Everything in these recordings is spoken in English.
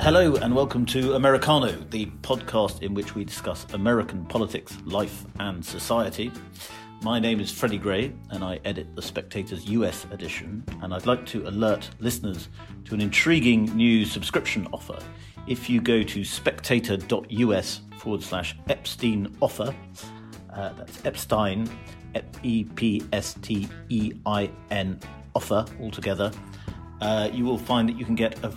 Hello and welcome to Americano, the podcast in which we discuss American politics, life, and society. My name is Freddy Gray and I edit The Spectator's US edition. And I'd like to alert listeners to an intriguing new subscription offer. If you go to spectator.us forward slash Epstein offer, uh, that's Epstein, E P S T E I N offer altogether, uh, you will find that you can get a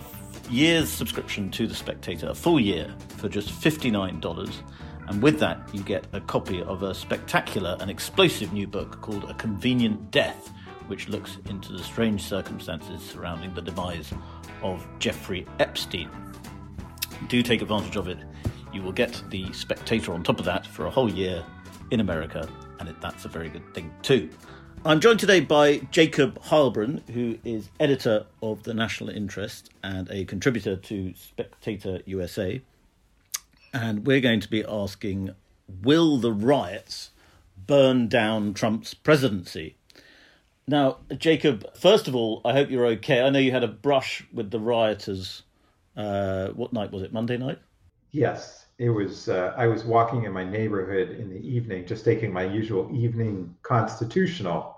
year's subscription to The Spectator, a full year, for just $59. And with that, you get a copy of a spectacular and explosive new book called A Convenient Death, which looks into the strange circumstances surrounding the demise of Jeffrey Epstein. Do take advantage of it. You will get The Spectator on top of that for a whole year in America, and it, that's a very good thing too. I'm joined today by Jacob Heilbrunn, who is editor of the National Interest and a contributor to Spectator USA. And we're going to be asking Will the riots burn down Trump's presidency? Now, Jacob, first of all, I hope you're okay. I know you had a brush with the rioters. Uh, what night was it? Monday night? Yes it was uh, I was walking in my neighborhood in the evening, just taking my usual evening constitutional,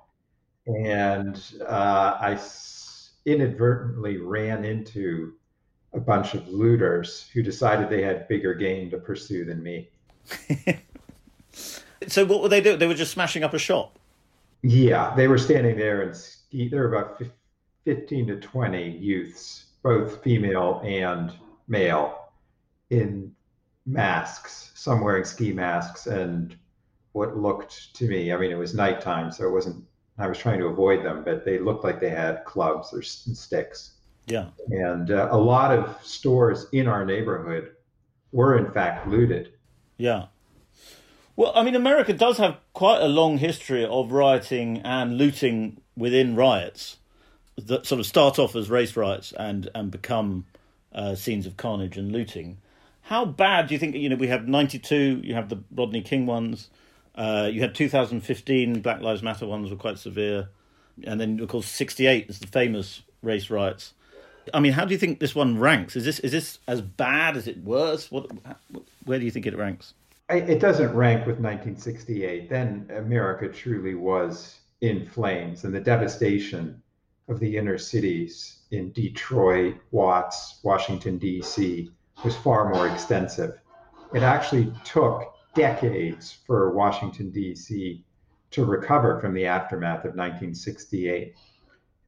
and uh, I inadvertently ran into a bunch of looters who decided they had bigger game to pursue than me. so what were they doing? They were just smashing up a shop. Yeah, they were standing there and ski- there were about fifteen to twenty youths, both female and male, in masks, some wearing ski masks, and what looked to me, I mean, it was nighttime, so it wasn't, I was trying to avoid them, but they looked like they had clubs or sticks. Yeah. And uh, a lot of stores in our neighborhood were, in fact, looted. Yeah. Well, I mean, America does have quite a long history of rioting and looting within riots that sort of start off as race riots and, and become uh, scenes of carnage and looting. How bad do you think? You know, we have ninety two. You have the Rodney King ones. Uh, you had 2015 Black Lives Matter ones were quite severe, and then of course 68 is the famous race riots. I mean, how do you think this one ranks? Is this is this as bad? Is it worse? What? Where do you think it ranks? It doesn't rank with 1968. Then America truly was in flames, and the devastation of the inner cities in Detroit, Watts, Washington D.C was far more extensive. It actually took decades for Washington, D.C. to recover from the aftermath of 1968.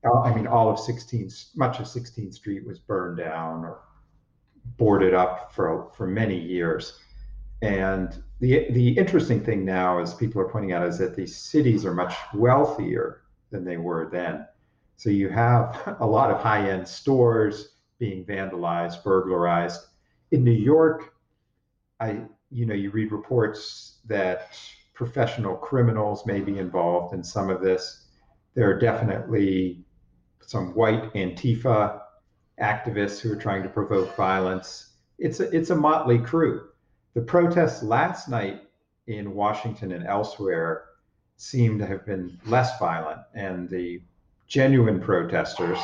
Uh, I mean, all of 16th, much of 16th Street was burned down or boarded up for, for many years. And the, the interesting thing now, as people are pointing out, is that these cities are much wealthier than they were then. So you have a lot of high end stores being vandalized, burglarized in New York, I you know you read reports that professional criminals may be involved in some of this. There are definitely some white Antifa activists who are trying to provoke violence. It's a, it's a motley crew. The protests last night in Washington and elsewhere seem to have been less violent, and the genuine protesters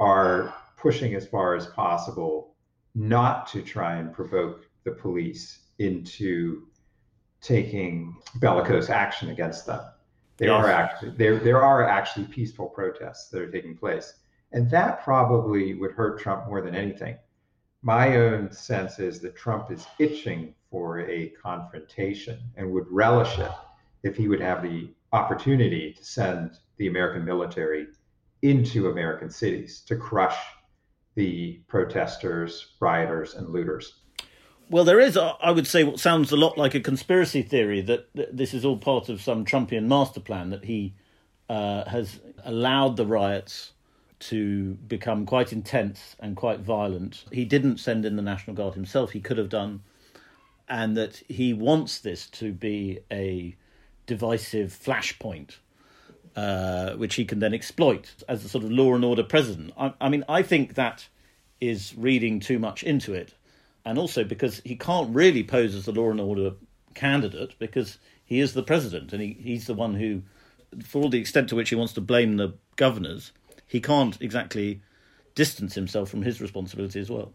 are pushing as far as possible not to try and provoke the police into taking bellicose action against them. There yes. are actually there there are actually peaceful protests that are taking place, and that probably would hurt Trump more than anything. My own sense is that Trump is itching for a confrontation and would relish it if he would have the opportunity to send the American military into American cities to crush the protesters, rioters, and looters. Well, there is, I would say, what sounds a lot like a conspiracy theory that this is all part of some Trumpian master plan that he uh, has allowed the riots to become quite intense and quite violent. He didn't send in the National Guard himself, he could have done, and that he wants this to be a divisive flashpoint uh, which he can then exploit as a sort of law and order president. I, I, mean, I think that is reading too much into it, and also because he can't really pose as the law and order candidate because he is the president and he, he's the one who, for all the extent to which he wants to blame the governors, he can't exactly distance himself from his responsibility as well.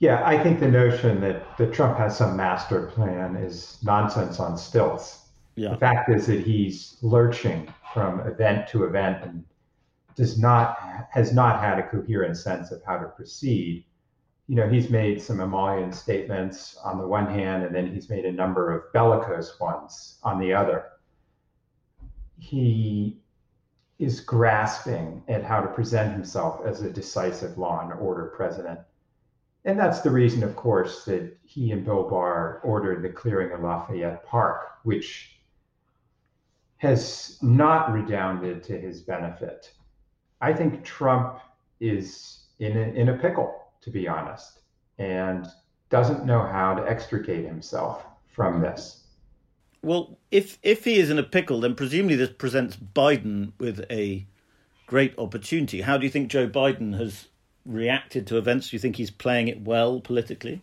Yeah, I think the notion that, that Trump has some master plan is nonsense on stilts. Yeah. The fact is that he's lurching from event to event and does not has not had a coherent sense of how to proceed. You know, he's made some emollient statements on the one hand, and then he's made a number of bellicose ones on the other. He is grasping at how to present himself as a decisive law and order president and that's the reason, of course, that he and Bill Barr ordered the clearing of Lafayette Park, which has not redounded to his benefit. I think Trump is in a, in a pickle, to be honest, and doesn't know how to extricate himself from this. Well, if if he is in a pickle, then presumably this presents Biden with a great opportunity. How do you think Joe Biden has reacted to events? Do you think he's playing it well politically?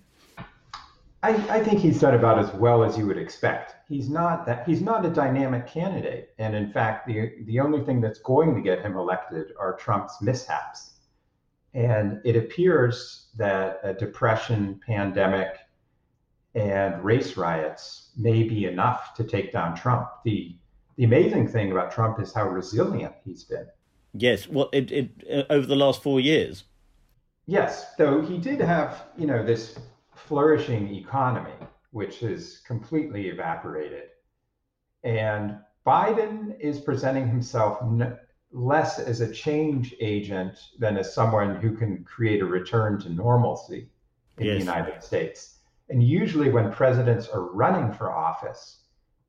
I, I, think he's done about as well as you would expect. He's not that he's not a dynamic candidate, and in fact, the the only thing that's going to get him elected are Trump's mishaps. And it appears that a depression, pandemic, and race riots may be enough to take down Trump. The the amazing thing about Trump is how resilient he's been. Yes, well, it, it, uh, over the last four years. Yes, though he did have, you know, this flourishing economy, which has completely evaporated. And Biden is presenting himself less as a change agent than as someone who can create a return to normalcy in yes. the United States. And usually, when presidents are running for office,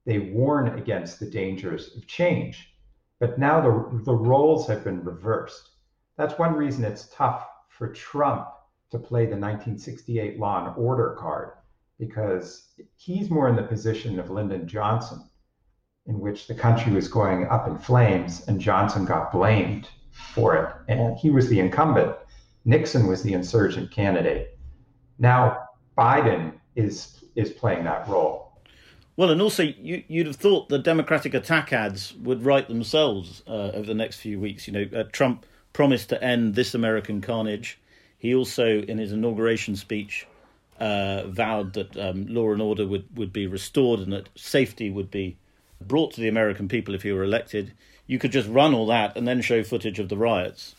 they warn against the dangers of change. But now the, the roles have been reversed. That's one reason it's tough for Trump to play the 1968 law and order card because he's more in the position of Lyndon Johnson, in which the country was going up in flames and Johnson got blamed for it. And he was the incumbent. Nixon was the insurgent candidate. Now Biden is is playing that role. Well, and also you, would have thought the Democratic attack ads would write themselves uh, over the next few weeks. You know, uh, Trump promised to end this American carnage. He also, in his inauguration speech, uh, vowed that um, law and order would, would be restored and that safety would be brought to the American people if he were elected. You could just run all that and then show footage of the riots.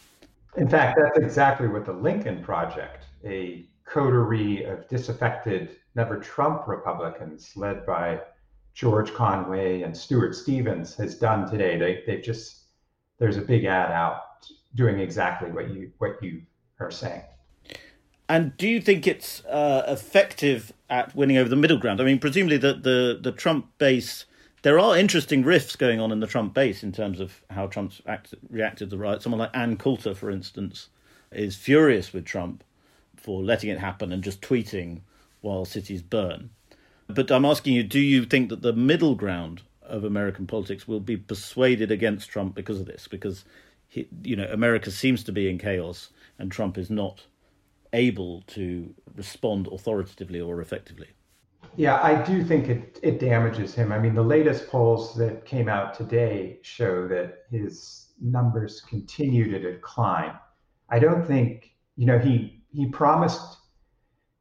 In fact, that's exactly what the Lincoln Project, a coterie of disaffected, never Trump Republicans led by George Conway and Stuart Stevens, has done today. They, they've just, there's a big ad out doing exactly what you what you are saying. And do you think it's uh, effective at winning over the middle ground? I mean, presumably the, the, the Trump base, there are interesting rifts going on in the Trump base in terms of how Trump's act, reacted to the riot. Someone like Ann Coulter, for instance, is furious with Trump for letting it happen and just tweeting while cities burn. But I'm asking you, do you think that the middle ground of American politics will be persuaded against Trump because of this? Because he, you know, America seems to be in chaos, and Trump is not able to respond authoritatively or effectively. Yeah, I do think it, it damages him. I mean, the latest polls that came out today show that his numbers continue to decline. I don't think, you know, he he promised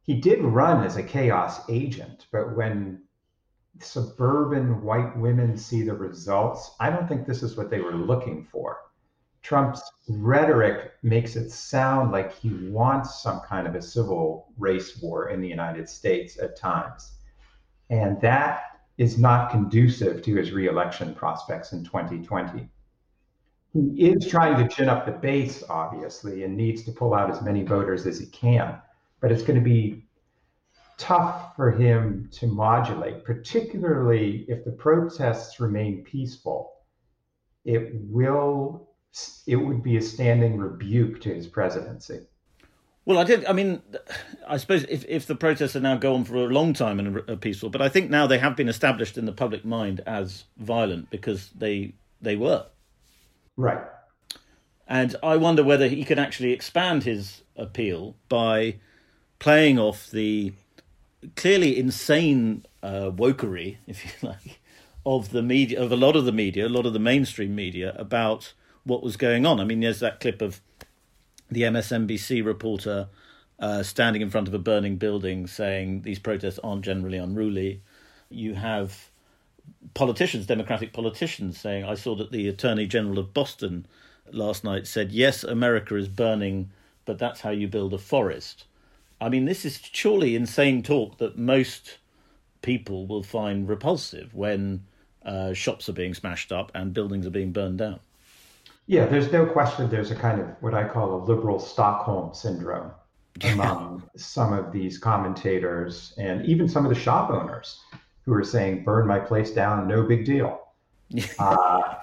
he did run as a chaos agent, but when suburban white women see the results, I don't think this is what they were looking for. Trump's rhetoric makes it sound like he wants some kind of a civil race war in the United States at times. And that is not conducive to his reelection prospects in 2020. He is trying to chin up the base, obviously, and needs to pull out as many voters as he can. But it's going to be tough for him to modulate, particularly if the protests remain peaceful. It will it would be a standing rebuke to his presidency. Well, I did. I mean, I suppose if, if the protests are now go on for a long time and are peaceful, but I think now they have been established in the public mind as violent because they they were. Right. And I wonder whether he can actually expand his appeal by playing off the clearly insane uh, wokery, if you like, of the media, of a lot of the media, a lot of the mainstream media about what was going on. I mean, there's that clip of the MSNBC reporter uh, standing in front of a burning building saying these protests aren't generally unruly. You have politicians, Democratic politicians, saying, I saw that the Attorney General of Boston last night said, yes, America is burning, but that's how you build a forest. I mean, this is surely insane talk that most people will find repulsive when uh, shops are being smashed up and buildings are being burned down. Yeah, there's no question there's a kind of what I call a liberal Stockholm syndrome among some of these commentators and even some of the shop owners who are saying, burn my place down, no big deal. uh,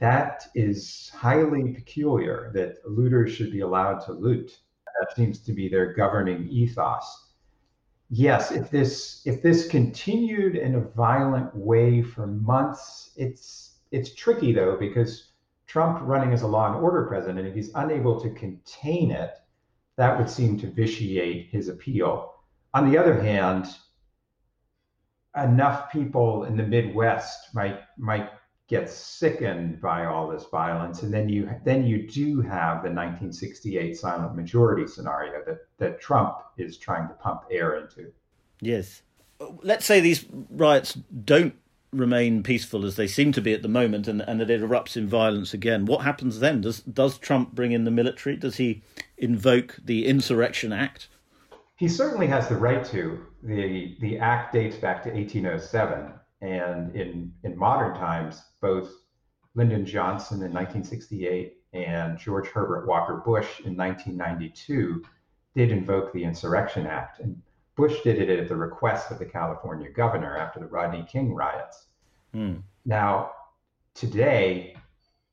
that is highly peculiar that looters should be allowed to loot. That seems to be their governing ethos. Yes, if this if this continued in a violent way for months, it's it's tricky though because Trump running as a law and order president, if he's unable to contain it, that would seem to vitiate his appeal. On the other hand, enough people in the Midwest might might get sickened by all this violence, and then you then you do have the 1968 silent majority scenario that that Trump is trying to pump air into. Yes, let's say these riots don't remain peaceful as they seem to be at the moment, and, and that it erupts in violence again. What happens then? Does does Trump bring in the military? Does he invoke the Insurrection Act? He certainly has the right to. the The act dates back to 1807, and in in modern times, both Lyndon Johnson in 1968 and George Herbert Walker Bush in 1992 did invoke the Insurrection Act. And Bush did it at the request of the California governor after the Rodney King riots. Hmm. Now, today,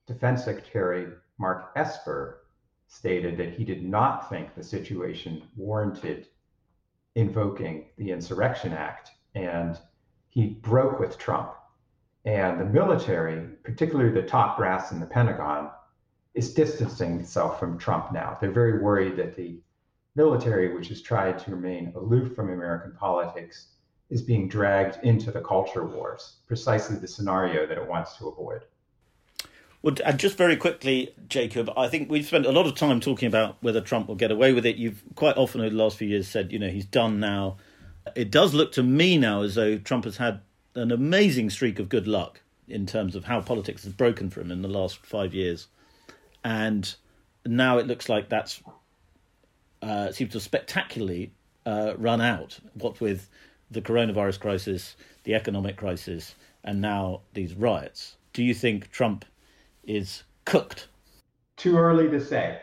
Defense Secretary Mark Esper stated that he did not think the situation warranted invoking the Insurrection Act. And he broke with Trump. And the military, particularly the top brass in the Pentagon, is distancing itself from Trump now. They're very worried that the military, which has tried to remain aloof from American politics, is being dragged into the culture wars, precisely the scenario that it wants to avoid. Well, and just very quickly, Jacob, I think we've spent a lot of time talking about whether Trump will get away with it. You've quite often over the last few years said, you know, he's done now. It does look to me now as though Trump has had an amazing streak of good luck in terms of how politics has broken for him in the last five years. And now it looks like that's uh, seems to spectacularly uh, run out. What with the coronavirus crisis, the economic crisis, and now these riots. Do you think Trump is cooked? Too early to say.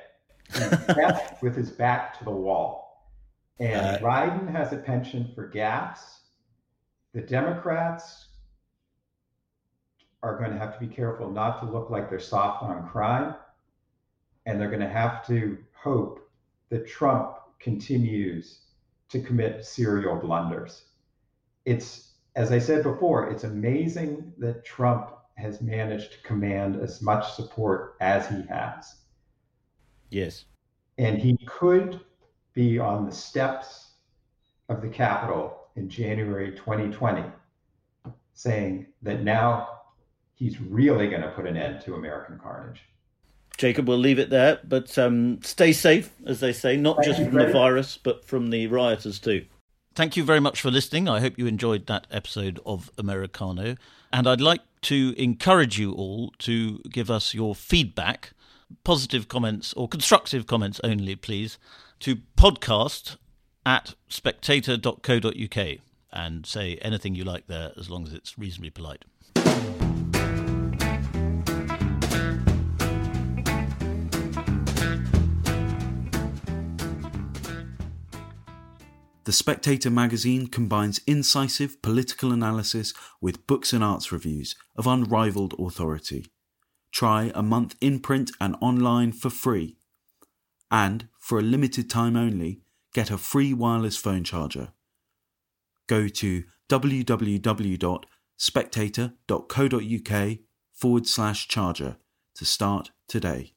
With his back to the wall. And uh, Biden has a penchant for gaffes. The Democrats are going to have to be careful not to look like they're soft on crime. And they're going to have to hope that Trump continues to commit serial blunders. It's, as I said before, it's amazing that Trump has managed to command as much support as he has. Yes. And he could be on the steps of the Capitol in January 2020 saying that now he's really going to put an end to American carnage. Jacob, we'll leave it there, but um, stay safe, as they say, not just from the virus, but from the rioters too. Thank you very much for listening. I hope you enjoyed that episode of Americano. And I'd like to encourage you all to give us your feedback, positive comments or constructive comments only, please, to podcast at spectator.co.uk and say anything you like there as long as it's reasonably polite. The Spectator magazine combines incisive political analysis with books and arts reviews of unrivaled authority. Try a month in print and online for free. And, for a limited time only, get a free wireless phone charger. Go to www.spectator.co.uk forward slash charger to start today.